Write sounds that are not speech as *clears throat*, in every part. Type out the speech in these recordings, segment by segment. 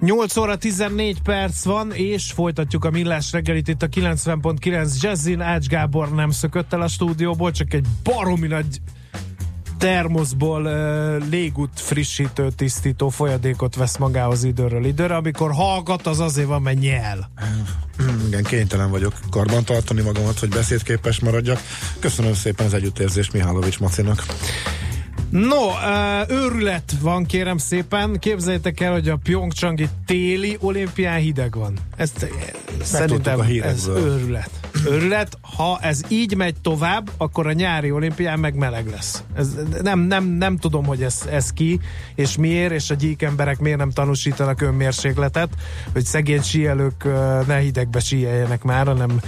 8 óra 14 perc van, és folytatjuk a millás reggelit itt a 90.9 Jazzin. Ács Gábor nem szökött el a stúdióból, csak egy baromi nagy termoszból uh, légút frissítő, tisztító folyadékot vesz magához időről időre. Amikor hallgat, az azért van, mert nyel. Igen, kénytelen vagyok karban tartani magamat, hogy beszédképes maradjak. Köszönöm szépen az együttérzést Mihálovics Macinak. No, őrület van kérem szépen. Képzeljétek el, hogy a Pyeongchangi téli olimpián hideg van. Ezt szerintem ez őrület. Őrület, ha ez így megy tovább, akkor a nyári olimpián meg meleg lesz. Ez, nem, nem, nem tudom, hogy ez, ez ki, és miért, és a gyík emberek miért nem tanúsítanak önmérsékletet, hogy szegény síelők ne hidegbe síeljenek már, hanem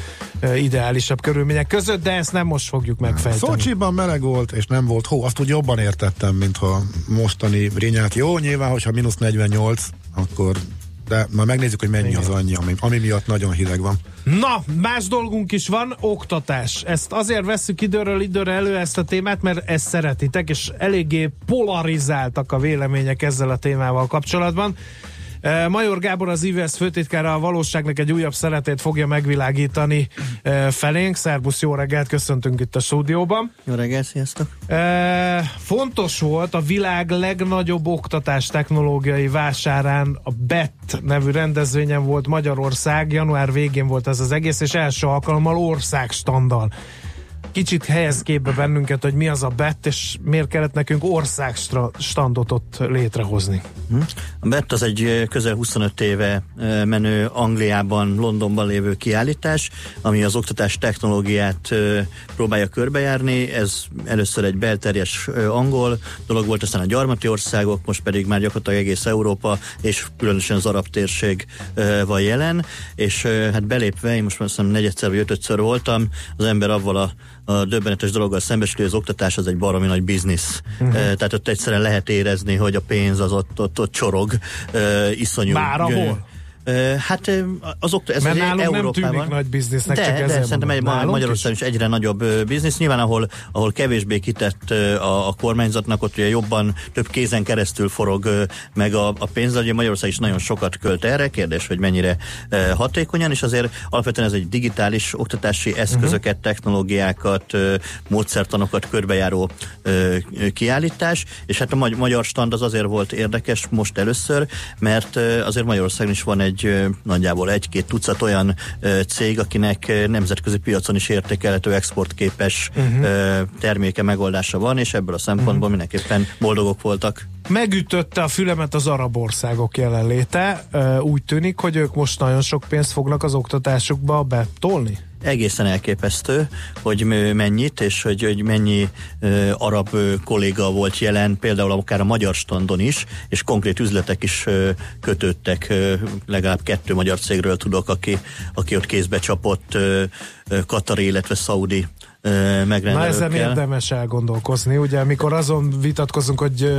ideálisabb körülmények között, de ezt nem most fogjuk megfejteni. Szocsiban meleg volt, és nem volt hó, azt úgy jobban értettem, mint ha mostani rinyát. Jó, nyilván, hogyha mínusz 48, akkor de már megnézzük, hogy mennyi Igen. az annyi, ami, ami miatt nagyon hideg van. Na, más dolgunk is van, oktatás. Ezt azért veszük időről időre elő ezt a témát, mert ezt szeretitek, és eléggé polarizáltak a vélemények ezzel a témával kapcsolatban. Major Gábor az IVS főtitkára a valóságnak egy újabb szeretét fogja megvilágítani felénk. Szerbusz, jó reggelt, köszöntünk itt a stúdióban. Jó reggelt, sziasztok. Fontos volt a világ legnagyobb oktatás technológiai vásárán a BET nevű rendezvényen volt Magyarország, január végén volt ez az egész, és első alkalommal országstandal kicsit helyez képbe bennünket, hogy mi az a BET, és miért kellett nekünk országstandot ott létrehozni. Hm? A BET az egy közel 25 éve menő Angliában, Londonban lévő kiállítás, ami az oktatás technológiát próbálja körbejárni. Ez először egy belterjes angol dolog volt, aztán a gyarmati országok, most pedig már gyakorlatilag egész Európa, és különösen az arab térség van jelen, és hát belépve, én most már azt hiszem negyedszer vagy ötödször voltam, az ember avval a a döbbenetes dologgal szembesül, hogy az oktatás az egy baromi nagy biznisz. Uh-huh. Tehát ott egyszerűen lehet érezni, hogy a pénz az ott, ott, ott csorog, uh, iszonyú. Már ahol? Hát azok, ez Mert nálunk Európában, nem tűnik nagy biznisznek, de, csak de szerintem egy Magyarországon is egyre nagyobb biznisz. Nyilván, ahol, ahol kevésbé kitett a, a kormányzatnak, ott ugye jobban több kézen keresztül forog meg a, a pénz, ugye Magyarország is nagyon sokat költ erre, kérdés, hogy mennyire hatékonyan, és azért alapvetően ez egy digitális oktatási eszközöket, uh-huh. technológiákat, módszertanokat körbejáró kiállítás, és hát a magyar stand az azért volt érdekes most először, mert azért Magyarországon is van egy egy nagyjából egy-két tucat olyan cég, akinek nemzetközi piacon is értékelhető exportképes uh-huh. terméke megoldása van, és ebből a szempontból uh-huh. mindenképpen boldogok voltak. Megütötte a fülemet az arab országok jelenléte. Úgy tűnik, hogy ők most nagyon sok pénzt fognak az oktatásukba betolni? Egészen elképesztő, hogy mennyit, és hogy, hogy mennyi uh, arab kolléga volt jelen, például akár a magyar standon is, és konkrét üzletek is uh, kötődtek, uh, legalább kettő magyar cégről tudok, aki, aki ott kézbe csapott uh, Katari, illetve Saudi megrendelőkkel. Na ezen érdemes elgondolkozni, ugye amikor azon vitatkozunk, hogy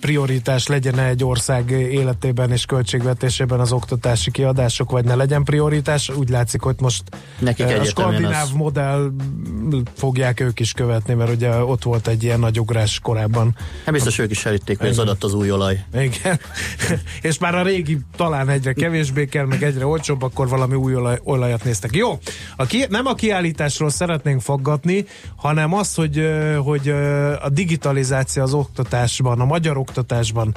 prioritás legyen egy ország életében és költségvetésében az oktatási kiadások, vagy ne legyen prioritás, úgy látszik, hogy most Nekik a skandináv az... modell fogják ők is követni, mert ugye ott volt egy ilyen nagy ugrás korábban. Hát biztos ők is elitték, hogy az adat az új olaj. Igen. *laughs* és már a régi talán egyre kevésbé kell, meg egyre olcsóbb, akkor valami új olaj, olajat néztek. Jó, a ki, nem a kiállításról szeretnénk faggatni, hanem az, hogy, hogy a digitalizáció az oktatásban, a magyar oktatásban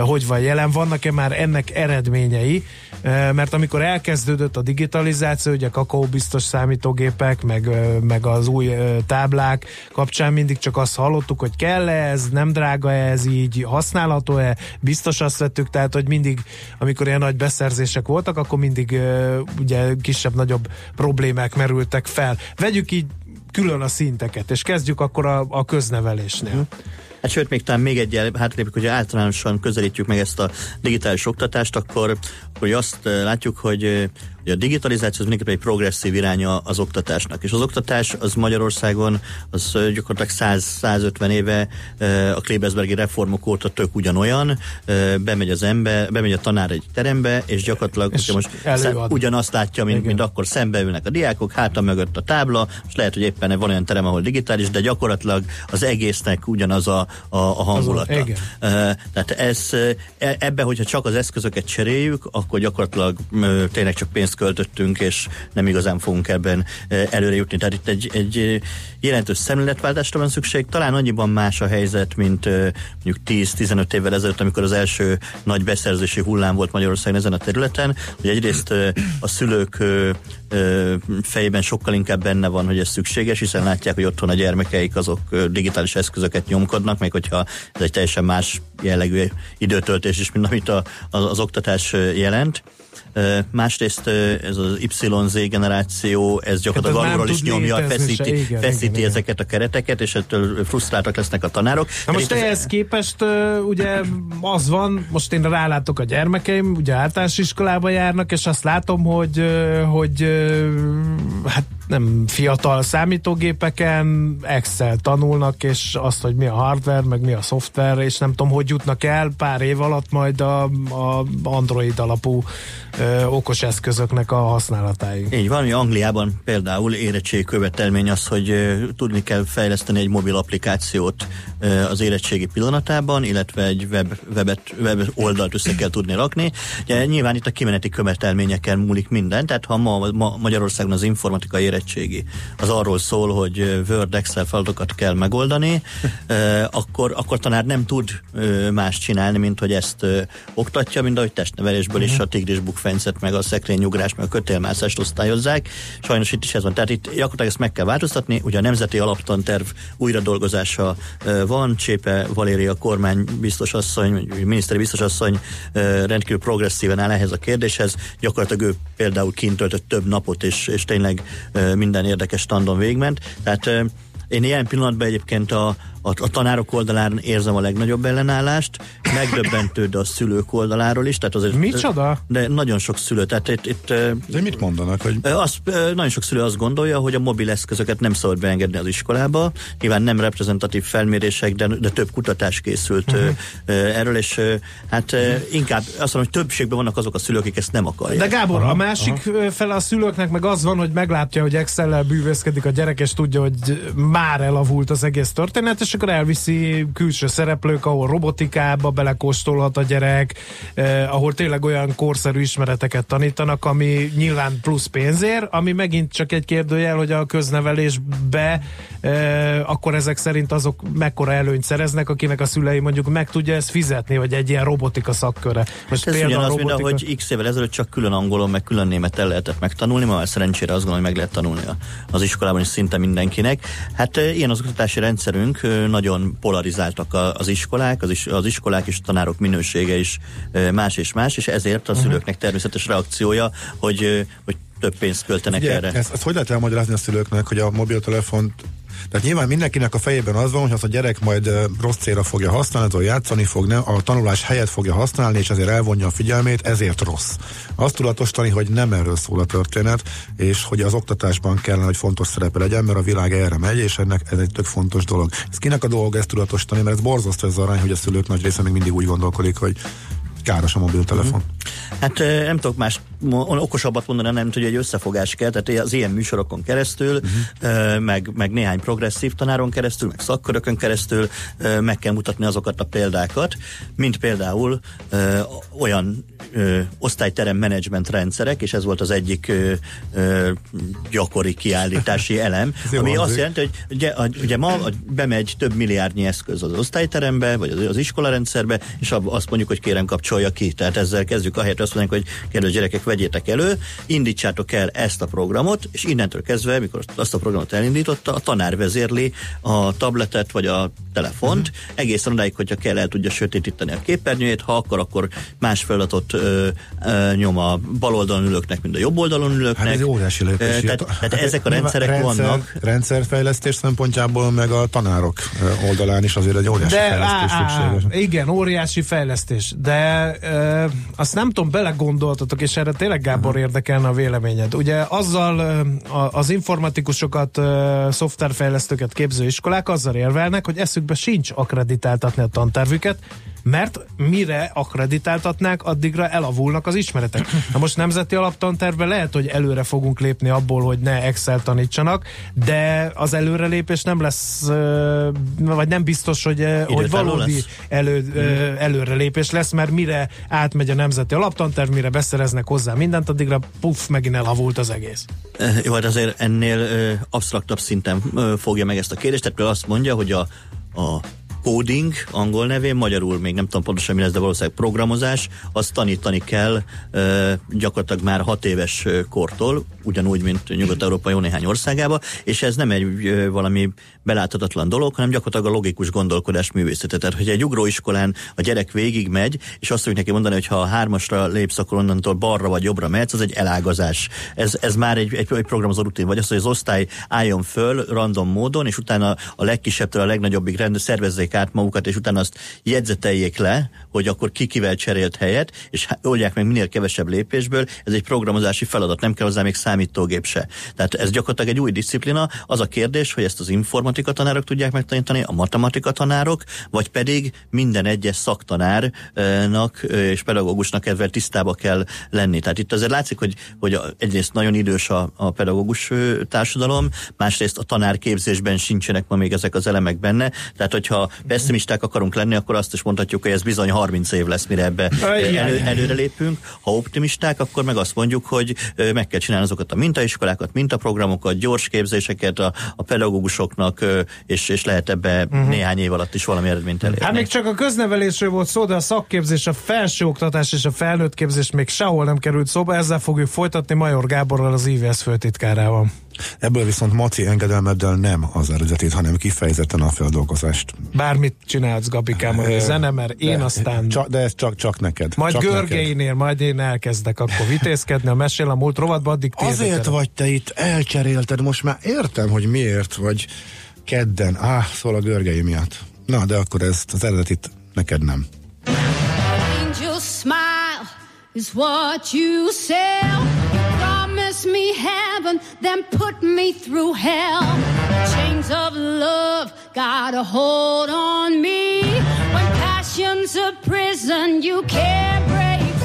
hogy van jelen, vannak-e már ennek eredményei, mert amikor elkezdődött a digitalizáció, ugye biztos számítógépek, meg, meg az új táblák kapcsán mindig csak azt hallottuk, hogy kell -e ez, nem drága ez így, használható-e, biztos azt vettük, tehát hogy mindig, amikor ilyen nagy beszerzések voltak, akkor mindig ugye kisebb-nagyobb problémák merültek fel. Vegyük így külön a szinteket, és kezdjük akkor a, a köznevelésnél. Uh-huh. Hát sőt, még talán még egy hátlépjük, hogy általánosan közelítjük meg ezt a digitális oktatást, akkor, hogy azt látjuk, hogy hogy a digitalizáció az mindenképpen egy progresszív iránya az oktatásnak. És az oktatás az Magyarországon az gyakorlatilag 100-150 éve a Klebesbergi reformok óta tök ugyanolyan, bemegy az ember, bemegy a tanár egy terembe, és gyakorlatilag és most szem, ugyanazt látja, mint, mint akkor szembe ülnek a diákok, háta mögött a tábla, és lehet, hogy éppen van olyan terem, ahol digitális, de gyakorlatilag az egésznek ugyanaz a, a, a hangulata. Az, igen. Tehát ez, e, ebbe, hogyha csak az eszközöket cseréljük, akkor gyakorlatilag tényleg csak pénzt költöttünk, és nem igazán fogunk ebben előre jutni. Tehát itt egy, egy jelentős szemléletváltásra van szükség. Talán annyiban más a helyzet, mint mondjuk 10-15 évvel ezelőtt, amikor az első nagy beszerzési hullám volt Magyarországon ezen a területen, hogy egyrészt a szülők fejében sokkal inkább benne van, hogy ez szükséges, hiszen látják, hogy otthon a gyermekeik azok digitális eszközöket nyomkodnak, még hogyha ez egy teljesen más jellegű időtöltés is, mint amit a, az, az oktatás jelent. Másrészt ez az YZ generáció, ez gyakorlatilag alulról is nyomja, feszíti, igen, feszíti igen, ezeket a kereteket, és ettől frusztráltak lesznek a tanárok. Na most ehhez ez... képest ugye az van, most én rálátok a gyermekeim, ugye általános iskolába járnak, és azt látom, hogy, hogy hát nem fiatal számítógépeken Excel tanulnak, és azt, hogy mi a hardware, meg mi a szoftver, és nem tudom, hogy jutnak el pár év alatt majd a, a Android alapú ö, okos eszközöknek a használatáig. Így van, hogy Angliában például érettség követelmény az, hogy ö, tudni kell fejleszteni egy mobil applikációt ö, az érettségi pillanatában, illetve egy web, webet, web oldalt össze kell tudni rakni. Ugye, nyilván itt a kimeneti követelményeken múlik minden, tehát ha ma, ma Magyarországon az informatikai érettségi az arról szól, hogy Word, Excel feladatokat kell megoldani, *laughs* akkor, akkor tanár nem tud más csinálni, mint hogy ezt oktatja, mint ahogy testnevelésből uh-huh. is a tigris bukfencet, meg a szekrényugrás, meg a kötélmászást osztályozzák. Sajnos itt is ez van. Tehát itt gyakorlatilag ezt meg kell változtatni. Ugye a Nemzeti Alaptanterv újradolgozása van, Csépe Valéria kormány biztos asszony, miniszteri biztos asszony rendkívül progresszíven áll ehhez a kérdéshez. Gyakorlatilag ő például kint töltött több napot, és, és tényleg minden érdekes standon végment. Tehát én ilyen pillanatban egyébként a, a, a tanárok oldalán érzem a legnagyobb ellenállást, megdöbbentő, de a szülők oldaláról is. Tehát azért, Micsoda? De nagyon sok szülő, tehát itt... itt de mit mondanak? Hogy... Az, nagyon sok szülő azt gondolja, hogy a mobil eszközöket nem szabad beengedni az iskolába. Nyilván nem reprezentatív felmérések, de, de több kutatás készült uh-huh. erről, és hát inkább azt mondom, hogy többségben vannak azok a szülők, akik ezt nem akarják. De Gábor, aha, a másik aha. fele a szülőknek meg az van, hogy meglátja, hogy Excel-lel bűvészkedik a gyerek, és tudja, hogy már elavult az egész történet, és akkor elviszi külső szereplők, ahol robotikába belekóstolhat a gyerek, eh, ahol tényleg olyan korszerű ismereteket tanítanak, ami nyilván plusz pénzér, ami megint csak egy kérdőjel, hogy a köznevelésbe eh, akkor ezek szerint azok mekkora előnyt szereznek, akinek a szülei mondjuk meg tudja ezt fizetni, vagy egy ilyen robotika szakköre. Most ez például ugyanaz, robotika... mint ahogy x évvel ezelőtt csak külön angolon, meg külön német el lehetett megtanulni, ma már szerencsére azt gondolom, hogy meg lehet tanulni az iskolában is szinte mindenkinek. Hát eh, ilyen az oktatási rendszerünk, nagyon polarizáltak az iskolák, az, is, az iskolák és tanárok minősége is más és más, és ezért a uh-huh. szülőknek természetes reakciója, hogy, hogy több pénzt költenek Ugye, erre. Ezt, ezt hogy lehet elmagyarázni a szülőknek, hogy a mobiltelefont tehát nyilván mindenkinek a fejében az van, hogy az a gyerek majd rossz célra fogja használni, azon játszani fog, ne, a tanulás helyett fogja használni, és ezért elvonja a figyelmét, ezért rossz. Azt tudatosítani, hogy nem erről szól a történet, és hogy az oktatásban kellene, hogy fontos szerepe legyen, mert a világ erre megy, és ennek ez egy tök fontos dolog. Ez kinek a dolga ezt tudatosítani, mert ez borzasztó ez az arány, hogy a szülők nagy része még mindig úgy gondolkodik, hogy káros a mobiltelefon. Mm. Hát nem tudok más okosabbat mondani, nem hogy egy összefogás kell, tehát az ilyen műsorokon keresztül, uh-huh. meg, meg néhány progresszív tanáron keresztül, meg szakkörökön keresztül meg kell mutatni azokat a példákat, mint például olyan osztályterem menedzsment rendszerek, és ez volt az egyik gyakori kiállítási *laughs* elem, ami azt jelenti, hogy ugye, ugye ma bemegy több milliárdnyi eszköz az osztályterembe, vagy az, az iskolarendszerbe, és azt mondjuk, hogy kérem kapcsolja ki. Tehát ezzel kezdjük ahelyett azt mondjuk, hogy kedves gyerekek, vegyétek elő, indítsátok el ezt a programot, és innentől kezdve, mikor azt a programot elindította, a tanár vezérli a tabletet vagy a telefont, uh-huh. egészen odáig, hogyha kell, el tudja sötétíteni a képernyőjét, ha akar, akkor más feladatot ö, ö, nyom a bal oldalon ülőknek, mint a jobb oldalon ülőknek. Hát ez óriási lépés. Tehát, tehát ezek a rendszerek rendszer, vannak. Rendszerfejlesztés szempontjából, meg a tanárok oldalán is azért egy óriási de, fejlesztés á, Igen, óriási fejlesztés, de ö, azt nem tudom, belegondoltatok, és erre tényleg Gábor érdekelne a véleményed. Ugye azzal az informatikusokat, szoftverfejlesztőket képző iskolák azzal érvelnek, hogy eszükbe sincs akreditáltatni a tantervüket, mert mire akreditáltatnák, addigra elavulnak az ismeretek. Na most nemzeti alaptantervben lehet, hogy előre fogunk lépni abból, hogy ne Excel tanítsanak, de az előrelépés nem lesz, vagy nem biztos, hogy, hogy valódi elő, hmm. előrelépés lesz, mert mire átmegy a nemzeti alaptanterv, mire beszereznek hozzá mindent, addigra puff, megint elavult az egész. Jó, hát azért ennél absztraktabb szinten fogja meg ezt a kérdést, tehát azt mondja, hogy a, a coding angol nevén, magyarul még nem tudom pontosan mi lesz, de valószínűleg programozás, azt tanítani kell gyakorlatilag már hat éves kortól, ugyanúgy, mint Nyugat-Európa jó néhány országába, és ez nem egy valami beláthatatlan dolog, hanem gyakorlatilag a logikus gondolkodás művészete. Tehát, hogy egy ugróiskolán a gyerek végig megy, és azt fogjuk neki mondani, hogy ha a hármasra lépsz, akkor onnantól balra vagy jobbra mehetsz, az egy elágazás. Ez, ez már egy, egy, egy programozó rutin, vagy az, hogy az osztály álljon föl random módon, és utána a legkisebbtől a legnagyobbig rend, szervezzék át magukat, és utána azt jegyzeteljék le, hogy akkor ki kivel cserélt helyet, és oldják meg minél kevesebb lépésből. Ez egy programozási feladat, nem kell hozzá még számítógép se. Tehát ez gyakorlatilag egy új disziplina. Az a kérdés, hogy ezt az informatika tanárok tudják megtanítani, a matematika tanárok, vagy pedig minden egyes szaktanárnak és pedagógusnak ezzel tisztába kell lenni. Tehát itt azért látszik, hogy, hogy egyrészt nagyon idős a, a pedagógus társadalom, másrészt a tanárképzésben sincsenek ma még ezek az elemek benne. Tehát, hogyha pessimisták akarunk lenni, akkor azt is mondhatjuk, hogy ez bizony 30 év lesz, mire ebbe elő, előre lépünk. Ha optimisták, akkor meg azt mondjuk, hogy meg kell csinálni azokat a mintaiskolákat, mintaprogramokat, gyors képzéseket a, a pedagógusoknak, és, és lehet ebbe uh-huh. néhány év alatt is valami eredményt elérni. Hát még csak a köznevelésről volt szó, de a szakképzés, a felsőoktatás és a felnőtt képzés még sehol nem került szóba, ezzel fogjuk folytatni Major Gáborral, az IVS főtitkárával. Ebből viszont Maci engedelmeddel nem az eredetét, hanem kifejezetten a feldolgozást. Bármit csinálsz, Gabikám, hogy zene, mert én de, aztán... Csak, de ez csak, csak neked. Majd csak Görgeinél, neked. majd én elkezdek akkor vitézkedni, a mesél a múlt rovatba, addig Azért vagy te itt, elcserélted, most már értem, hogy miért vagy kedden. Á, ah, szól a Görgei miatt. Na, de akkor ezt az eredetit neked nem. Angel smile is what you sell. Me heaven, then put me through hell. Chains of love got a hold on me. When passion's a prison, you can't break.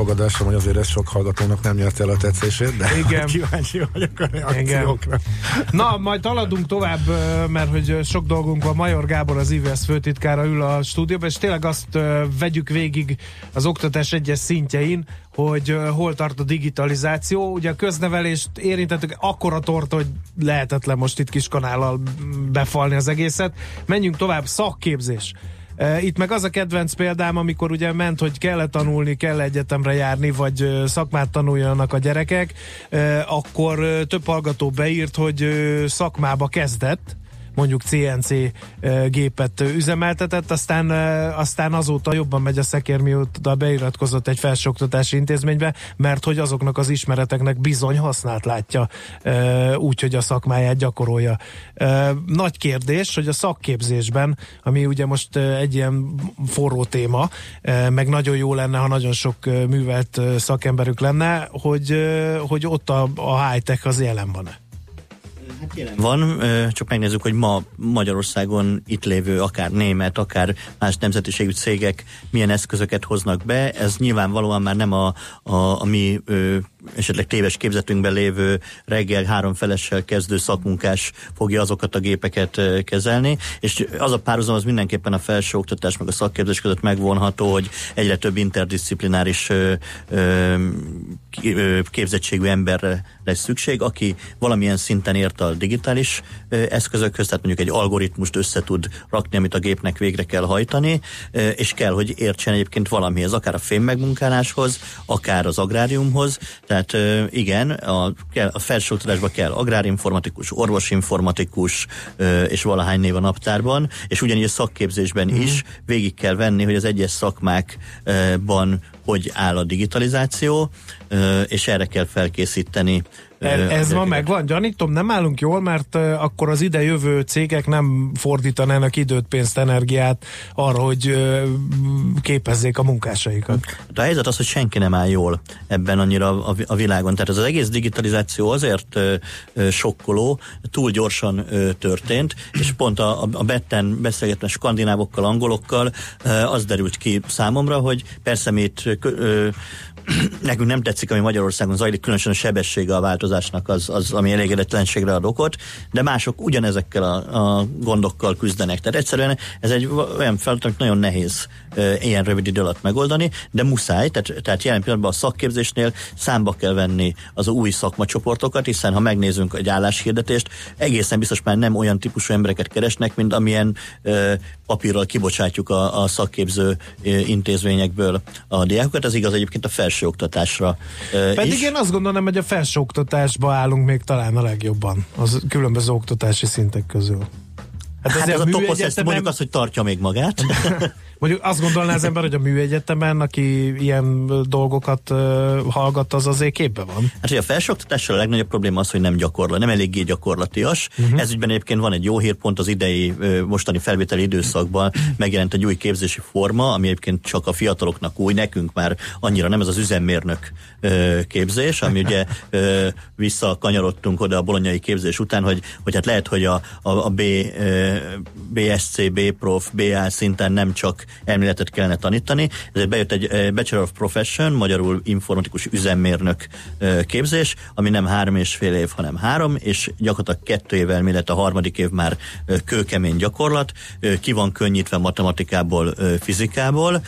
Van egy fogadásom, hogy azért ez sok hallgatónak nem nyert el a tetszését, de Igen. *laughs* kíváncsi vagyok a reakciókra. Na, majd haladunk tovább, mert hogy sok dolgunk van. Major Gábor, az IVS főtitkára ül a stúdióban, és tényleg azt vegyük végig az oktatás egyes szintjein, hogy hol tart a digitalizáció. Ugye a köznevelést érintettük, akkora torta, hogy lehetetlen most itt kis kanállal befalni az egészet. Menjünk tovább, szakképzés. Itt meg az a kedvenc példám, amikor ugye ment, hogy kell tanulni, kell egyetemre járni, vagy szakmát tanuljanak a gyerekek, akkor több hallgató beírt, hogy szakmába kezdett, mondjuk CNC gépet üzemeltetett, aztán, aztán azóta jobban megy a szekér, mióta beiratkozott egy felsőoktatási intézménybe, mert hogy azoknak az ismereteknek bizony hasznát látja úgy, hogy a szakmáját gyakorolja. Nagy kérdés, hogy a szakképzésben, ami ugye most egy ilyen forró téma, meg nagyon jó lenne, ha nagyon sok művelt szakemberük lenne, hogy, hogy ott a, a high-tech az jelen van-e? Hát van, csak megnézzük, hogy ma Magyarországon itt lévő akár német, akár más nemzetiségű cégek milyen eszközöket hoznak be. Ez nyilvánvalóan már nem a, a, a mi esetleg téves képzetünkben lévő reggel három felessel kezdő szakmunkás fogja azokat a gépeket kezelni, és az a párhuzam az mindenképpen a felsőoktatás meg a szakképzés között megvonható, hogy egyre több interdisziplináris képzettségű emberre lesz szükség, aki valamilyen szinten ért a digitális eszközökhöz, tehát mondjuk egy algoritmust össze tud rakni, amit a gépnek végre kell hajtani, és kell, hogy értsen egyébként valamihez, akár a fémmegmunkáláshoz, akár az agráriumhoz, tehát igen, a, a felsőoktatásba kell agrárinformatikus, orvosinformatikus és valahány név a naptárban, és ugyanígy a szakképzésben mm. is végig kell venni, hogy az egyes szakmákban hogy áll a digitalizáció, és erre kell felkészíteni ez, ma megvan, gyanítom, nem állunk jól, mert akkor az ide jövő cégek nem fordítanának időt, pénzt, energiát arra, hogy képezzék a munkásaikat. De a helyzet az, hogy senki nem áll jól ebben annyira a, világon. Tehát ez az egész digitalizáció azért sokkoló, túl gyorsan történt, és pont a, a Betten beszélgetve skandinávokkal, angolokkal az derült ki számomra, hogy persze mi itt *clears throat* nekünk nem tetszik, ami Magyarországon zajlik, különösen a sebessége a változásnak az, az ami elégedetlenségre ad okot, de mások ugyanezekkel a, a gondokkal küzdenek. Tehát egyszerűen ez egy olyan feladat, nagyon nehéz e, ilyen rövid idő alatt megoldani, de muszáj, tehát, tehát jelen pillanatban a szakképzésnél számba kell venni az új szakmacsoportokat, hiszen ha megnézünk egy álláshirdetést, egészen biztos már nem olyan típusú embereket keresnek, mint amilyen e, papírral kibocsátjuk a, a szakképző intézményekből a diákokat. Ez igaz egyébként a felső felsőoktatásra Pedig is. én azt gondolom, hogy a felsőoktatásba állunk még talán a legjobban, az különböző oktatási szintek közül. Hát, hát ez a topos, mondjuk azt, hogy tartja még magát. *laughs* Mondjuk azt gondolná az ember, hogy a műegyetemen, aki ilyen dolgokat hallgat, az azért képbe van. Hát, hogy a felsőoktatással a legnagyobb probléma az, hogy nem gyakorlat, nem eléggé gyakorlatias. Uh-huh. Ez ügyben egyébként van egy jó hírpont az idei mostani felvételi időszakban megjelent egy új képzési forma, ami egyébként csak a fiataloknak új, nekünk már annyira nem ez az üzemmérnök képzés, ami ugye visszakanyarodtunk oda a bolonyai képzés után, hogy, hogy hát lehet, hogy a, a, a B, BSC, B prof, BA szinten nem csak elméletet kellene tanítani. Ezért bejött egy Bachelor of Profession, magyarul informatikus üzemmérnök képzés, ami nem három és fél év, hanem három, és gyakorlatilag kettő év elmélet, a harmadik év már kőkemény gyakorlat, ki van könnyítve matematikából, fizikából,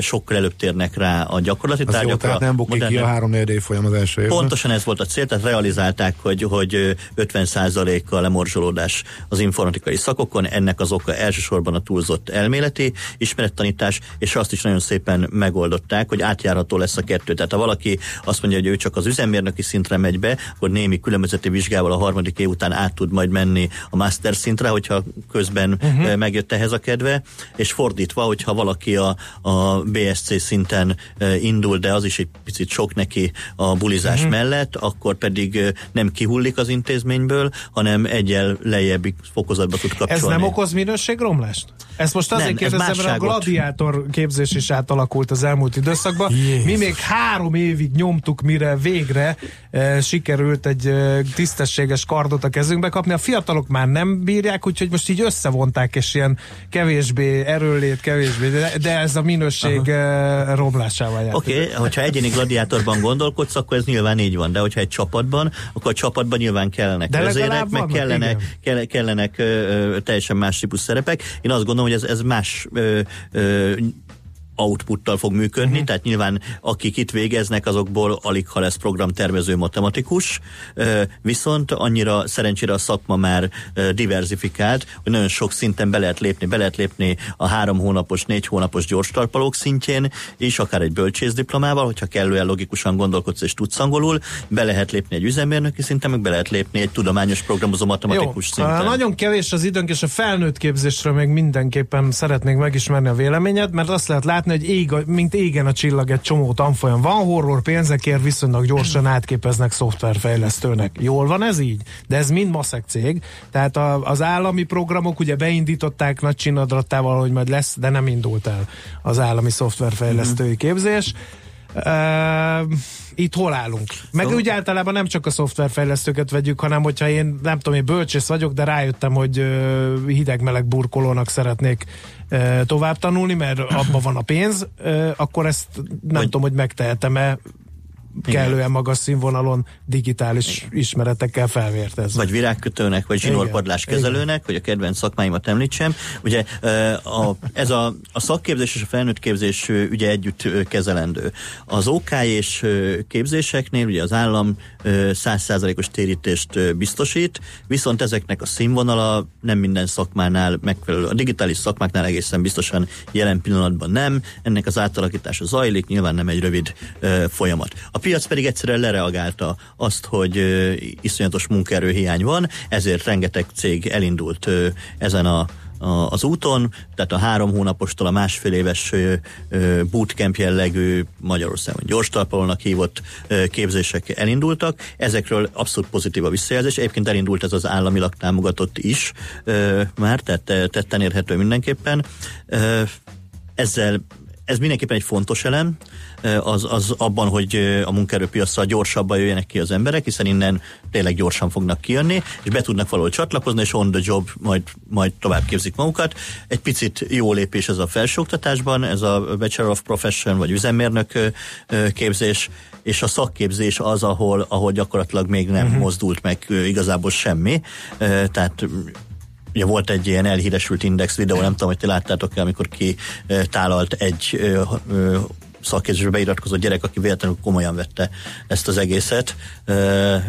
sokkal előbb térnek rá a gyakorlati az tárgyakra. Jó, tehát nem bukik ki a három év folyam az első évben. Pontosan ez volt a cél, tehát realizálták, hogy, hogy 50%-kal lemorzsolódás az informatikai szakokon, ennek az oka elsősorban a túlzott elméleti ismerettanítás, és azt is nagyon szépen megoldották, hogy átjárható lesz a kettő. Tehát ha valaki azt mondja, hogy ő csak az üzemmérnöki szintre megy be, akkor némi különbözeti vizsgával a harmadik év után át tud majd menni a master szintre, hogyha közben uh-huh. megjött ehhez a kedve, és fordítva, hogyha valaki a, a BSC szinten eh, indul, de az is egy picit sok neki a bulizás uh-huh. mellett, akkor pedig eh, nem kihullik az intézményből, hanem egyel lejjebbi fokozatba tud kapcsolni. Ez nem okoz minőségromlást? Ezt most azért Nem, ez kérdezem, mert a gladiátor képzés is átalakult az elmúlt időszakban. Jézus. Mi még három évig nyomtuk, mire végre e, sikerült egy e, tisztességes kardot a kezünkbe kapni. A fiatalok már nem bírják, úgyhogy most így összevonták, és ilyen kevésbé erőlét, kevésbé, de, de ez a minőség e, romlásával járt. Oké, okay, hogyha egyéni gladiátorban gondolkodsz, akkor ez nyilván így van, de hogyha egy csapatban, akkor a csapatban nyilván kellenek De vezérek, meg vannak, kellene, igen. kellenek ö, ö, teljesen más típus szerepek. Én azt gondolom, hogy ez, ez más ö, ö, outputtal fog működni, uh-huh. tehát nyilván akik itt végeznek, azokból alig ha lesz programtervező matematikus, viszont annyira szerencsére a szakma már diversifikált, hogy nagyon sok szinten be lehet lépni, be lehet lépni a három hónapos, négy hónapos gyors talpalók szintjén, és akár egy bölcsészdiplomával, hogyha kellően logikusan gondolkodsz és tudsz angolul, be lehet lépni egy üzemmérnöki szinten, meg be lehet lépni egy tudományos programozó matematikus Jó, szinten. nagyon kevés az időnk, és a felnőtt képzésről még mindenképpen szeretnék megismerni a véleményed, mert azt lehet látni, hogy ég, a- mint égen a csillag egy csomó tanfolyam van, horror pénzekért viszonylag gyorsan *clears throat* átképeznek szoftverfejlesztőnek. Jól van ez így? De ez mind maszek cég, tehát a, az állami programok ugye beindították nagy csinadrattával, hogy majd lesz, de nem indult el az állami szoftverfejlesztői képzés. Uh, itt hol állunk? Meg Szóval- úgy általában nem csak a szoftverfejlesztőket vegyük, hanem hogyha én nem tudom, én bölcsész vagyok, de rájöttem, hogy hideg-meleg burkolónak szeretnék tovább tanulni, mert abban van a pénz, akkor ezt nem Vagy- tudom, hogy megtehetem-e kellően magas színvonalon digitális ismeretekkel felvértezve. vagy virágkötőnek, vagy zsinórpadlás Igen, kezelőnek, hogy a kedvenc szakmáimat említsem. Ugye a, ez a, a szakképzés és a felnőtt képzés ugye együtt kezelendő. Az OK és képzéseknél ugye az állam 100%-os térítést biztosít, viszont ezeknek a színvonala nem minden szakmánál megfelelő. A digitális szakmáknál egészen biztosan jelen pillanatban nem. Ennek az átalakítása zajlik, nyilván nem egy rövid folyamat. A piac pedig egyszerűen lereagálta azt, hogy iszonyatos munkaerőhiány van, ezért rengeteg cég elindult ezen a az úton, tehát a három hónapostól a másfél éves bootcamp jellegű Magyarországon gyors talpalónak hívott képzések elindultak. Ezekről abszolút pozitív a visszajelzés. Egyébként elindult ez az államilag támogatott is már, tehát tetten érhető mindenképpen. Ezzel ez mindenképpen egy fontos elem, az, az abban, hogy a munkaerőpiacra gyorsabban jöjjenek ki az emberek, hiszen innen tényleg gyorsan fognak kijönni, és be tudnak valahogy csatlakozni, és on the job majd, majd tovább képzik magukat. Egy picit jó lépés ez a felsőoktatásban, ez a Bachelor of Profession, vagy üzemmérnök képzés, és a szakképzés az, ahol, ahol gyakorlatilag még nem uh-huh. mozdult meg igazából semmi. Tehát Ugye volt egy ilyen elhíresült index videó, nem tudom, hogy ti láttátok-e, amikor ki tálalt egy szakképzésbe beiratkozott gyerek, aki véletlenül komolyan vette ezt az egészet,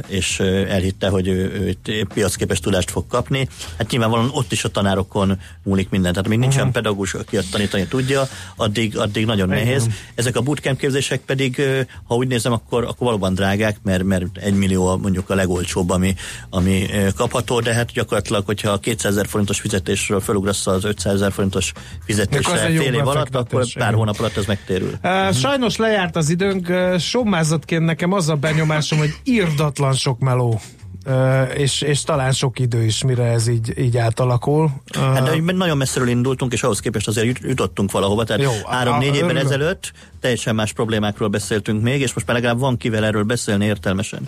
és elhitte, hogy ő, ő piacképes tudást fog kapni. Hát nyilvánvalóan ott is a tanárokon múlik minden. Tehát még nincsen pedagógus, aki azt tanítani tudja, addig, addig nagyon Igen. nehéz. Ezek a bootcamp képzések pedig, ha úgy nézem, akkor, akkor valóban drágák, mert, mert egy millió mondjuk a legolcsóbb, ami, ami kapható, de hát gyakorlatilag, hogyha 200 ezer forintos fizetésről felugrasz az 500 ezer forintos fizetésre fél év alatt, akkor pár hónap alatt ez megtérül. Sajnos lejárt az időnk, sommázatként nekem az a benyomásom, hogy irdatlan sok meló. Uh, és, és talán sok idő is, mire ez így, így átalakul. Uh, Hát de nagyon messziről indultunk, és ahhoz képest azért jut- jutottunk valahova. Tehát három-négy évvel örülök. ezelőtt teljesen más problémákról beszéltünk még, és most már legalább van kivel erről beszélni értelmesen.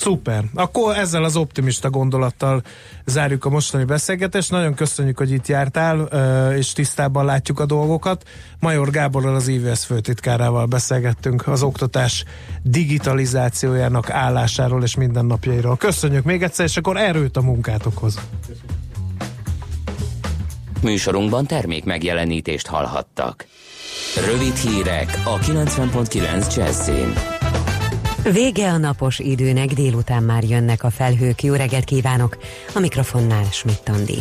Szuper. Akkor ezzel az optimista gondolattal zárjuk a mostani beszélgetést. Nagyon köszönjük, hogy itt jártál, és tisztában látjuk a dolgokat. Major Gáborral, az IVS főtitkárával beszélgettünk az oktatás digitalizációjának állásáról és mindennapjairól. Köszönjük még egyszer, és akkor erőt a munkátokhoz. Műsorunkban termék megjelenítést hallhattak. Rövid hírek a 90.9 Jazzin. Vége a napos időnek, délután már jönnek a felhők. Jó reggelt kívánok! A mikrofonnál Schmidt Andi.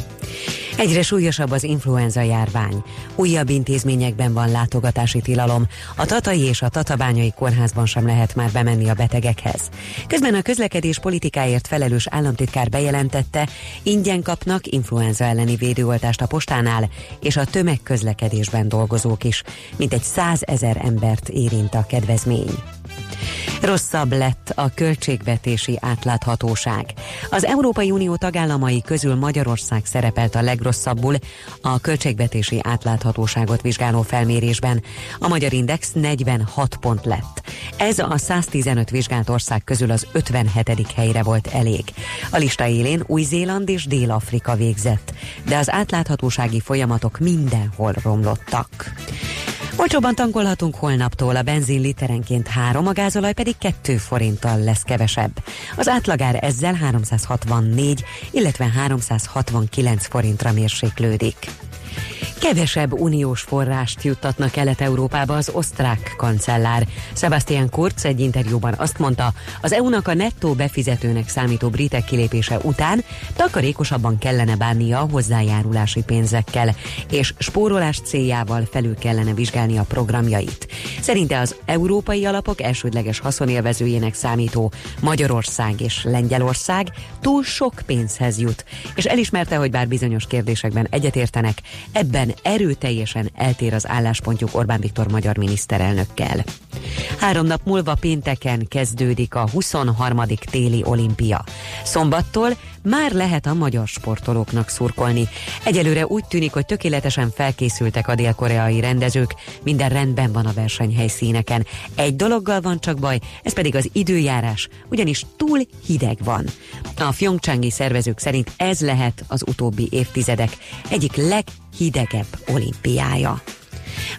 Egyre súlyosabb az influenza járvány. Újabb intézményekben van látogatási tilalom. A Tatai és a Tatabányai kórházban sem lehet már bemenni a betegekhez. Közben a közlekedés politikáért felelős államtitkár bejelentette, ingyen kapnak influenza elleni védőoltást a postánál, és a tömegközlekedésben dolgozók is. Mintegy százezer embert érint a kedvezmény. Rosszabb lett a költségvetési átláthatóság. Az Európai Unió tagállamai közül Magyarország szerepelt a legrosszabbul a költségvetési átláthatóságot vizsgáló felmérésben. A Magyar Index 46 pont lett. Ez a 115 vizsgált ország közül az 57. helyre volt elég. A lista élén Új-Zéland és Dél-Afrika végzett, de az átláthatósági folyamatok mindenhol romlottak. Olcsóban tankolhatunk holnaptól, a benzin literenként 3, a gázolaj pedig 2 forinttal lesz kevesebb. Az átlagár ezzel 364, illetve 369 forintra mérséklődik. Kevesebb uniós forrást juttatnak Kelet-Európába az osztrák kancellár. Sebastian Kurz egy interjúban azt mondta, az EU-nak a nettó befizetőnek számító britek kilépése után takarékosabban kellene bánnia a hozzájárulási pénzekkel, és spórolás céljával felül kellene vizsgálni a programjait. Szerinte az európai alapok elsődleges haszonélvezőjének számító Magyarország és Lengyelország túl sok pénzhez jut, és elismerte, hogy bár bizonyos kérdésekben egyetértenek, ebben erőteljesen eltér az álláspontjuk Orbán Viktor magyar miniszterelnökkel. Három nap múlva pénteken kezdődik a 23. téli olimpia. Szombattól már lehet a magyar sportolóknak szurkolni. Egyelőre úgy tűnik, hogy tökéletesen felkészültek a dél-koreai rendezők, minden rendben van a versenyhelyszíneken. Egy dologgal van csak baj, ez pedig az időjárás, ugyanis túl hideg van. A Pyeongchangi szervezők szerint ez lehet az utóbbi évtizedek egyik leghidegebb olimpiája.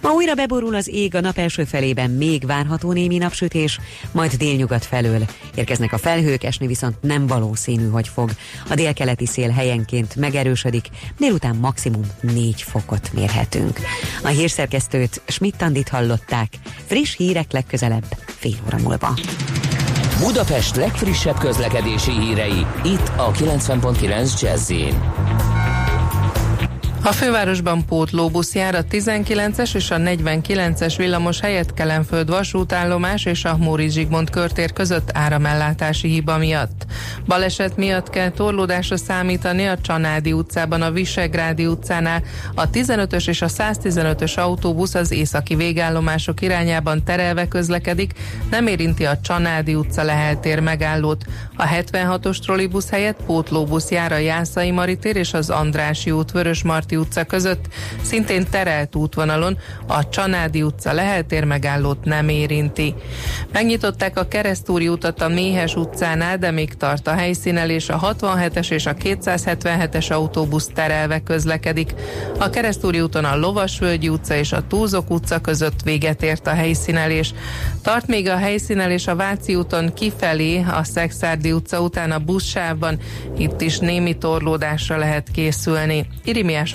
Ma újra beborul az ég a nap első felében, még várható némi napsütés, majd délnyugat felől érkeznek a felhők, esni viszont nem valószínű, hogy fog. A délkeleti szél helyenként megerősödik, délután maximum 4 fokot mérhetünk. A hírszerkesztőt Schmidt-Tandit hallották, friss hírek legközelebb fél óra múlva. Budapest legfrissebb közlekedési hírei, itt a 90.9 jazz a fővárosban pótlóbusz jár a 19-es és a 49-es villamos helyett Kelenföld vasútállomás és a Móri Zsigmond körtér között áramellátási hiba miatt. Baleset miatt kell torlódásra számítani a Csanádi utcában, a Visegrádi utcánál. A 15-ös és a 115-ös autóbusz az északi végállomások irányában terelve közlekedik, nem érinti a Csanádi utca leheltér megállót. A 76-os trollibusz helyett pótlóbusz jár a Jászai Maritér és az Andrási út Marti utca között, szintén terelt útvonalon a Csanádi utca leheltér megállót nem érinti. Megnyitották a Keresztúri utat a Méhes utcánál, de még tart a helyszínelés, a 67-es és a 277-es autóbusz terelve közlekedik. A Keresztúri úton a Lovasvölgyi utca és a Túzok utca között véget ért a helyszínelés. Tart még a helyszínelés a Váci úton kifelé, a Szexárdi utca után a buszsávban, itt is némi torlódásra lehet készülni. Irimiás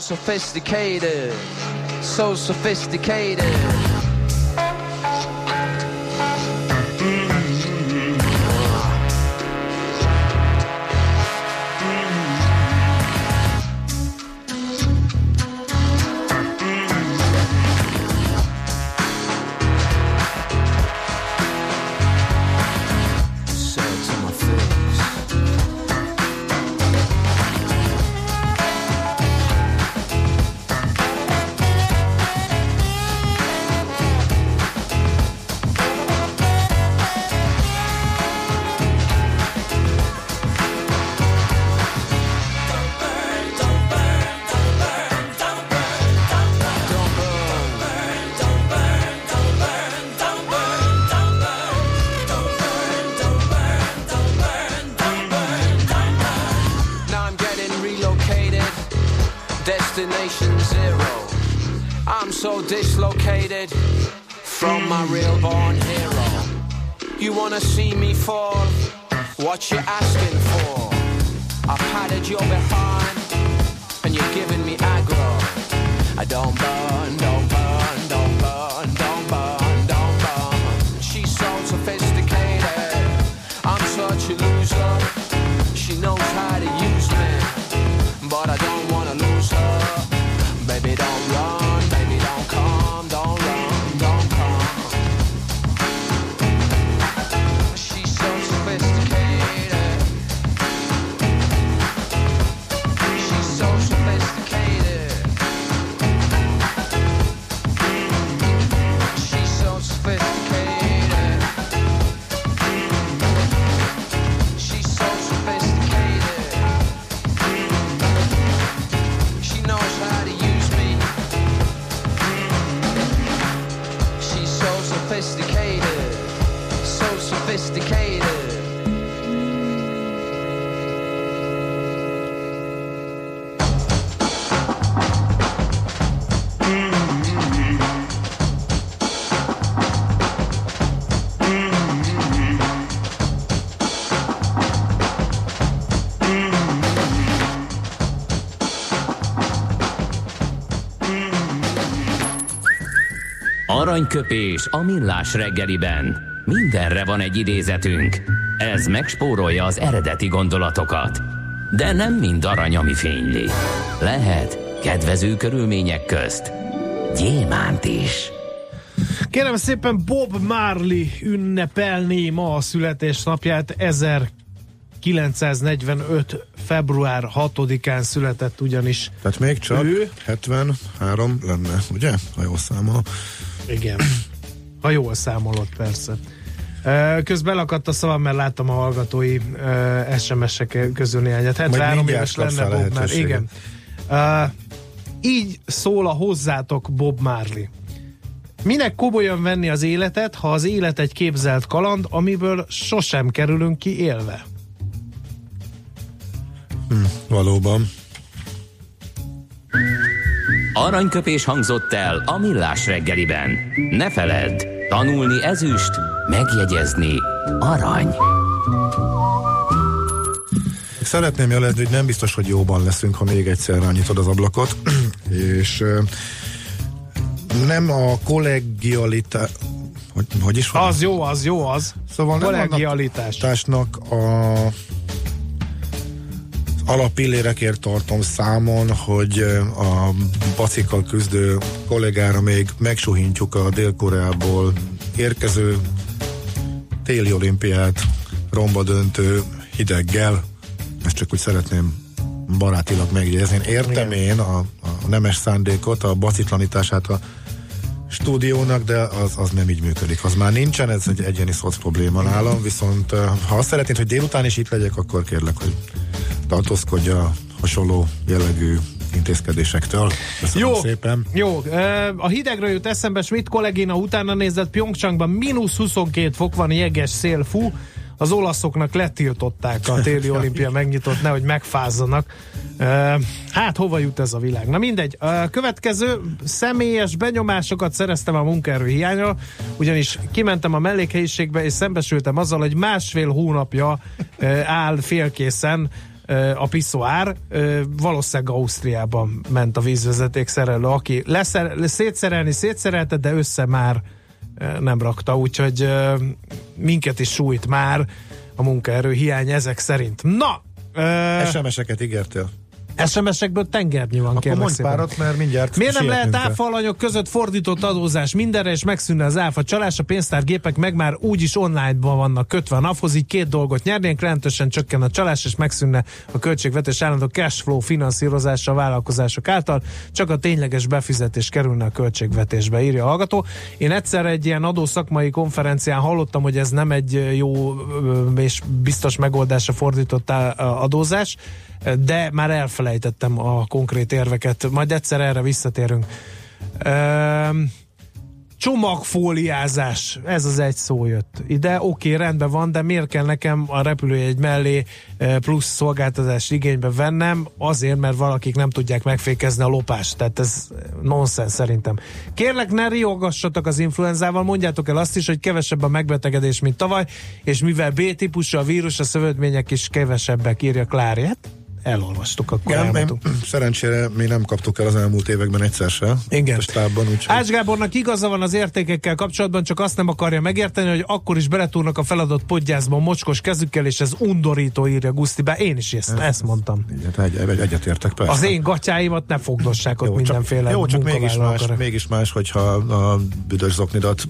Sophisticated, so sophisticated. So dislocated from my real born hero. You wanna see me fall? What you asking for? I patted your behind, and you're giving me aggro. I don't burn, don't burn, don't Aranyköpés a millás reggeliben. Mindenre van egy idézetünk. Ez megspórolja az eredeti gondolatokat. De nem mind arany, ami fényli. Lehet kedvező körülmények közt gyémánt is. Kérem szépen Bob Marley ünnepelné ma a születésnapját 1945. február 6-án született ugyanis. Tehát még csak Ő? 73 lenne, ugye? Ha jól számol. Igen. Ha jól számolod, persze. Közben lakadt a szavam, mert láttam a hallgatói SMS-ek közül néhányat. 73 mindjárt éves lenne Bob Marley. Igen. Így szól a hozzátok Bob Marley. Minek komolyan venni az életet, ha az élet egy képzelt kaland, amiből sosem kerülünk ki élve? Valóban. Aranyköpés hangzott el a millás reggeliben. Ne feledd, tanulni ezüst, megjegyezni arany. Szeretném jelezni, hogy nem biztos, hogy jóban leszünk, ha még egyszer rányitod az ablakot, *clears throat* és nem a kollegialitás, hogy, hogy is van? Az jó, az jó, az. Szóval nem Kollegialitás. Tásnak a alapillérekért tartom számon, hogy a bacikkal küzdő kollégára még megsuhintjuk a Dél-Koreából érkező téli olimpiát romba döntő hideggel. Ezt csak úgy szeretném barátilag megjegyezni. Értem én a, a nemes szándékot, a bacitlanítását a stúdiónak, de az, az nem így működik. Az már nincsen, ez egy egyéni szoc probléma nálam, viszont ha azt szeretnéd, hogy délután is itt legyek, akkor kérlek, hogy tartózkodj a hasonló jellegű intézkedésektől. Köszönöm Jó, szépen. jó. A hidegről jut eszembe, Schmidt kollégina utána nézett Pyeongchangban mínusz 22 fok van, jeges szél fú. Az olaszoknak letiltották a téli *laughs* olimpia megnyitott, nehogy megfázzanak. Hát hova jut ez a világ? Na mindegy. A következő személyes benyomásokat szereztem a munkaerő hiányra, ugyanis kimentem a mellékhelyiségbe, és szembesültem azzal, hogy másfél hónapja áll félkészen a piszoár, valószínűleg Ausztriában ment a vízvezeték szerelő, aki leszer, szétszerelni szétszerelte, de össze már nem rakta, úgyhogy minket is sújt már a munkaerő hiány ezek szerint. Na! SMS-eket ígértél. SMS-ekből tengernyi van, Akkor mondj szépen. párat, mert mindjárt Miért nem lehet áfalanyok között fordított adózás mindenre, és megszűnne az áfa csalás? A pénztárgépek meg már úgyis online-ban vannak kötve a naphoz, így két dolgot nyernénk, rendesen csökken a csalás, és megszűnne a költségvetés állandó cashflow finanszírozása a vállalkozások által, csak a tényleges befizetés kerülne a költségvetésbe, írja a hallgató. Én egyszer egy ilyen adószakmai konferencián hallottam, hogy ez nem egy jó és biztos megoldásra fordított á- adózás, de már elfelejtettem a konkrét érveket. Majd egyszer erre visszatérünk. Csomagfóliázás, ez az egy szó jött ide. Oké, okay, rendben van, de miért kell nekem a repülőjegy mellé plusz szolgáltatás igénybe vennem? Azért, mert valakik nem tudják megfékezni a lopást. Tehát ez nonsens szerintem. Kérlek, ne riogassatok az influenzával, mondjátok el azt is, hogy kevesebb a megbetegedés, mint tavaly, és mivel B-típusú a vírus, a szövődmények is kevesebbek, írja Klári. Hát elolvastuk, Igen, elmondtuk. én, szerencsére mi nem kaptuk el az elmúlt években egyszer se. Igen. A stábban, úgyhogy... Ács Gábornak igaza van az értékekkel kapcsolatban, csak azt nem akarja megérteni, hogy akkor is beletúrnak a feladott podgyászba mocskos kezükkel, és ez undorító, írja Guszti, bár én is ezt, ezt mondtam. Igen, egy, egy, egyetértek, persze. Az én gatyáimat ne fogdossák ott jó, mindenféle csak, jó, csak mégis más, mégis más, hogyha a büdös zoknidat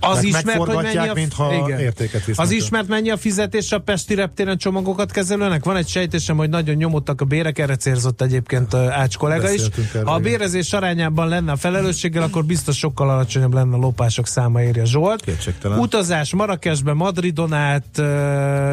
Az meg- ismert, hogy mennyi a, mintha értéket visznek Az ismert, mennyi a fizetés a Pesti reptéren csomagokat kezelőnek? Van egy sejtésem, hogy nagyon nyomottak a bérek, erre célzott egyébként Ács kollega is. Erről, Ha a igen. bérezés arányában lenne a felelősséggel, akkor biztos sokkal alacsonyabb lenne a lopások száma, írja Zsolt. Kétségtelen. Utazás Marrakesbe, Madridon át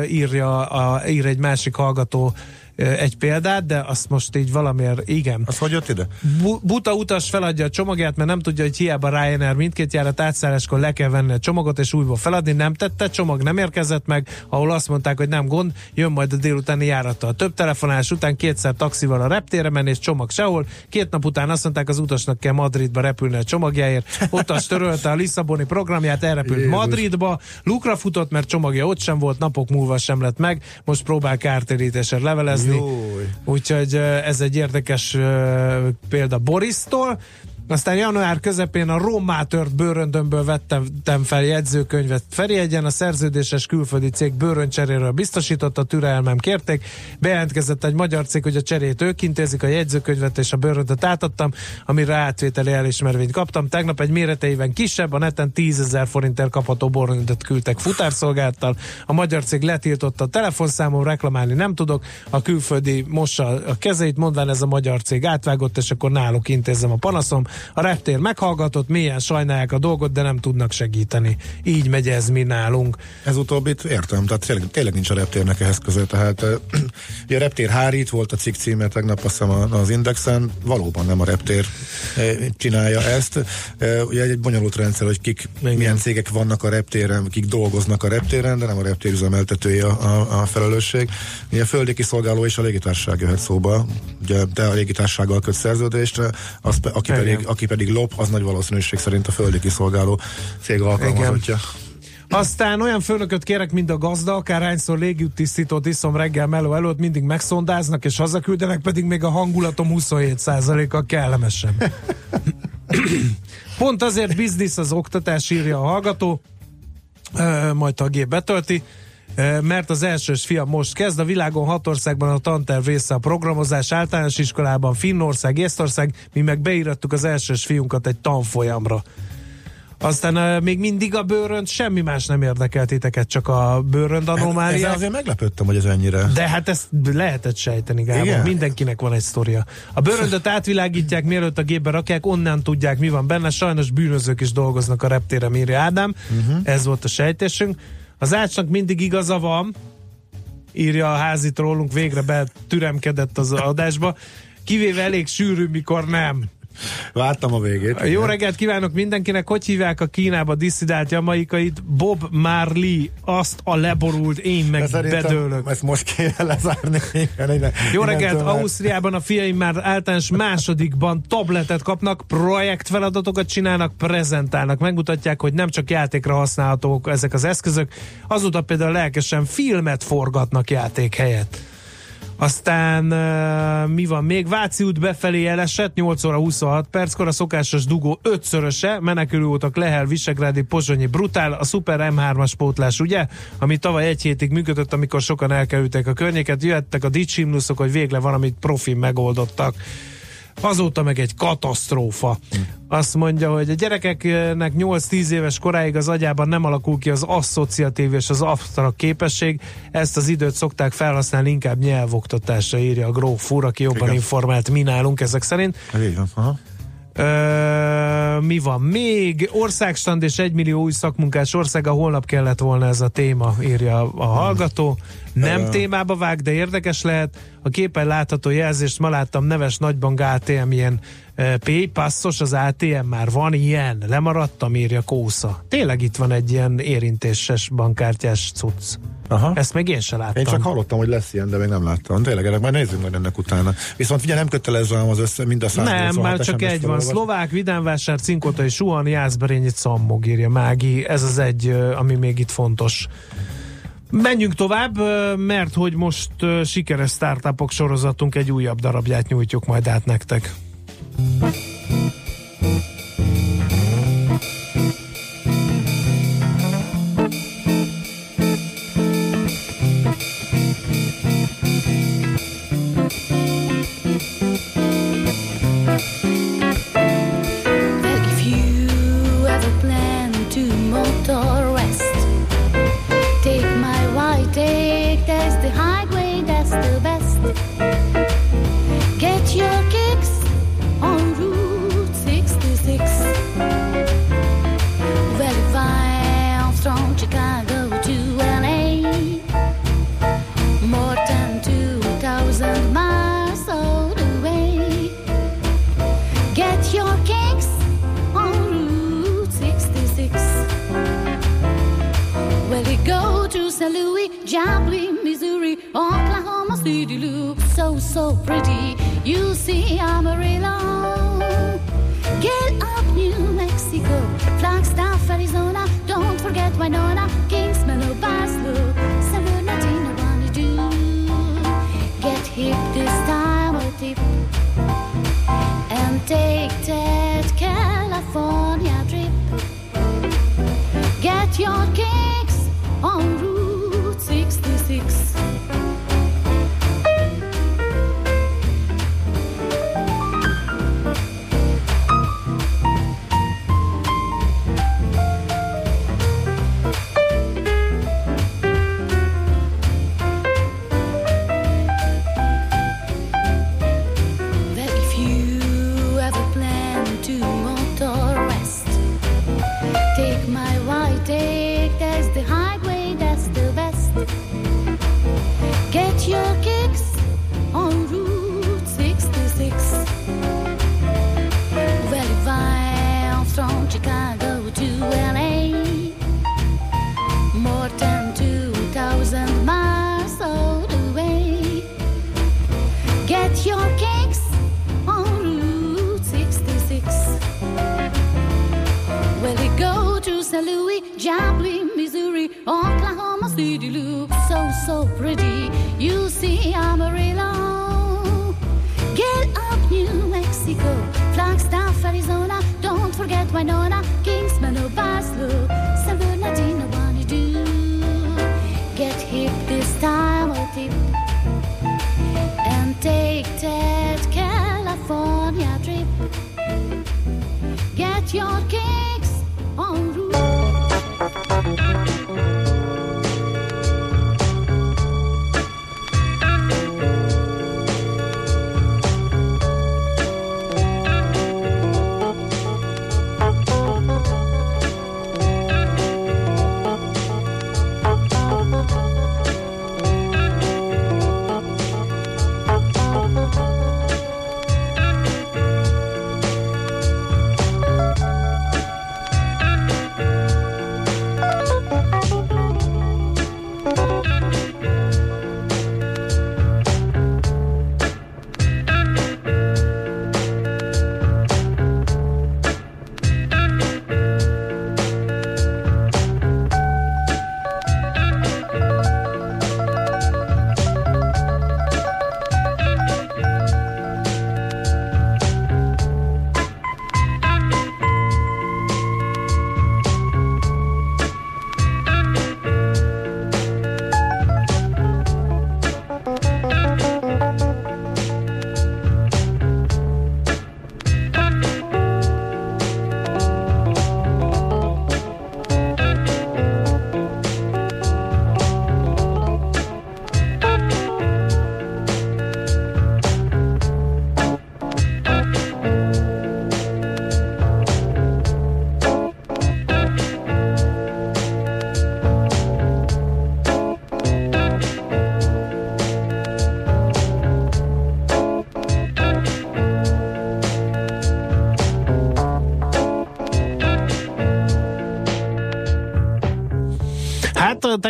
írja, a, ír egy másik hallgató egy példát, de azt most így valamiért, igen. Az hogy jött ide? Bu- buta utas feladja a csomagját, mert nem tudja, hogy hiába Ryanair mindkét járat átszálláskor le kell venni a csomagot, és újból feladni. Nem tette, csomag nem érkezett meg, ahol azt mondták, hogy nem gond, jön majd a délutáni járattal. Több telefonálás után kétszer taxival a reptére és csomag sehol. Két nap után azt mondták, az utasnak kell Madridba repülni a csomagjáért. Utas törölte a Lisszaboni programját, elrepült Jézus. Madridba, lukra futott, mert csomagja ott sem volt, napok múlva sem lett meg, most próbál kártérítéssel levelezni. Úgyhogy ez egy érdekes példa Borisztól. Aztán január közepén a rommá tört bőröndömből vettem fel jegyzőkönyvet Ferihegyen, a szerződéses külföldi cég bőröncseréről biztosította, türelmem kérték, bejelentkezett egy magyar cég, hogy a cserét ők intézik, a jegyzőkönyvet és a bőröndöt átadtam, amire átvételi elismervényt kaptam. Tegnap egy méreteiben kisebb, a neten 10 ezer forintért kapható bőröndöt küldtek futárszolgáltal, a magyar cég letiltotta a telefonszámom, reklamálni nem tudok, a külföldi mossa a kezeit, mondván ez a magyar cég átvágott, és akkor náluk intézem a panaszom. A reptér meghallgatott, milyen sajnálják a dolgot, de nem tudnak segíteni. Így megy ez mi nálunk. Ez utóbbit értem, tehát tényleg, tényleg nincs a reptérnek ehhez között, tehát *clears throat* ugye a reptér hárít volt a cikk címe tegnap azt hiszem az Indexen, valóban nem a reptér csinálja ezt. Ugye egy bonyolult rendszer, hogy kik, Igen. milyen cégek vannak a reptéren, kik dolgoznak a reptéren, de nem a reptér üzemeltetője a, a, a felelősség. Ugye a földi kiszolgáló és a légitársaság jöhet szóba, ugye te a légitársasággal köt szerződést, az, aki, Igen. pedig, aki pedig lop, az nagy valószínűség szerint a földi kiszolgáló cég alkalmazottja. Aztán olyan főnököt kérek, mint a gazda, akárhányszor légiúttisztítót iszom reggel meló előtt, mindig megszondáznak és hazaküldenek, pedig még a hangulatom 27%-a kellemesen. Pont azért biznisz az oktatás, írja a hallgató, majd a gép betölti, mert az elsős fiam most kezd, a világon hat országban a tanterv része a programozás, általános iskolában, Finnország, Észtország, mi meg beírattuk az elsős fiunkat egy tanfolyamra. Aztán még mindig a bőrönt, semmi más nem érdekelt titeket, csak a bőrönd Ezen anomália. azért meglepődtem, hogy ez ennyire. De hát ezt lehetett sejteni, Gábor. Igen? Mindenkinek van egy sztoria. A bőröndöt átvilágítják, mielőtt a gépbe rakják, onnan tudják, mi van benne. Sajnos bűnözők is dolgoznak a reptéren, írja Ádám. Uh-huh. Ez volt a sejtésünk. Az ácsnak mindig igaza van, írja a házit rólunk, végre betüremkedett az adásba. Kivéve elég sűrű, mikor nem. Vártam a végét. Jó reggelt kívánok mindenkinek! Hogy hívják a Kínába diszidált jamaikait? Bob Marley, azt a leborult, én meg bedőlök. Ezt most kéne lezárni. Igen, igen. Jó reggelt! Már- Ausztriában a fiaim már általános másodikban tabletet kapnak, projektfeladatokat csinálnak, prezentálnak, megmutatják, hogy nem csak játékra használhatók ezek az eszközök, azóta például lelkesen filmet forgatnak játék helyett. Aztán mi van még? Váci út befelé elesett, 8 óra 26 perckor, a szokásos dugó ötszöröse, menekülő útok Lehel, Visegrádi, Pozsonyi, brutál, a Super M3-as pótlás, ugye? Ami tavaly egy hétig működött, amikor sokan elkerültek a környéket, jöttek a dicsimnuszok, hogy végre valamit profi megoldottak. Azóta meg egy katasztrófa. Azt mondja, hogy a gyerekeknek 8-10 éves koráig az agyában nem alakul ki az asszociatív és az absztrakt képesség. Ezt az időt szokták felhasználni inkább nyelvoktatásra, írja a gróf úr, aki jobban Igen. informált mi nálunk ezek szerint. Így van. Aha. Ö, mi van még? Országstand és egymillió új szakmunkás országa, holnap kellett volna ez a téma, írja a hallgató. Nem témába vág, de érdekes lehet. A képen látható jelzést ma láttam neves nagybank ATM ilyen P-passzos, az ATM már van ilyen. Lemaradtam, írja Kósza. Tényleg itt van egy ilyen érintéses bankkártyás cucc. Aha. Ezt még én se láttam. Én csak hallottam, hogy lesz ilyen, de még nem láttam. Tényleg, ennek majd nézzünk majd ennek utána. Viszont figyelj, nem kötelező az össze, mind a 186 Nem, már csak egy van. Szlovák, Vidánvásár, Cinkotai, Suhan, Jászberényi, Cammog írja Mági. Ez az egy, ami még itt fontos. Menjünk tovább, mert hogy most sikeres startupok sorozatunk egy újabb darabját nyújtjuk majd át nektek.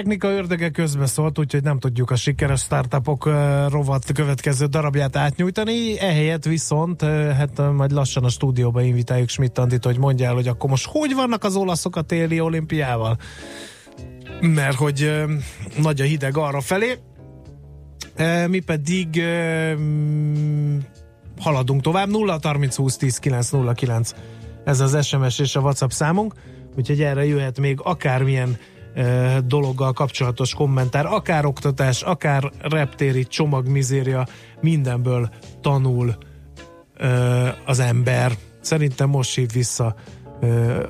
Technika ördöge közbeszólt, úgyhogy nem tudjuk a sikeres startupok rovat következő darabját átnyújtani. Ehelyett viszont, hát majd lassan a stúdióba invitáljuk Schmidt Andit, hogy mondja el, hogy akkor most hogy vannak az olaszok a téli olimpiával? Mert hogy nagy a hideg arra felé. Mi pedig haladunk tovább. 0 30 20 10 9 0 9 ez az SMS és a WhatsApp számunk, úgyhogy erre jöhet még akármilyen dologgal kapcsolatos kommentár, akár oktatás, akár reptéri csomagmizéria, mindenből tanul az ember. Szerintem most hív vissza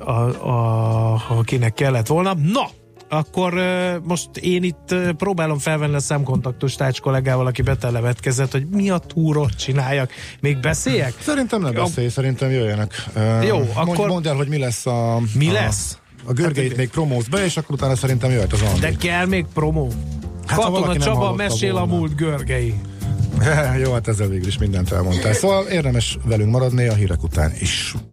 a, a, akinek kellett volna. Na! akkor most én itt próbálom felvenni a szemkontaktust Tács kollégával, aki betelevetkezett, hogy mi a túrot csináljak. Még beszéljek? Szerintem nem beszélj, szerintem jöjjenek. Jó, mondj, akkor... Mondd el, hogy mi lesz a... Mi a, lesz? A görgeit hát, még promóz be, és akkor utána szerintem jöhet az Andi. De kell még promó. Hát, Katona Csaba mesél volna. a múlt görgei. *laughs* Jó, hát ezzel végül is mindent elmondtál. Szóval érdemes velünk maradni a hírek után is.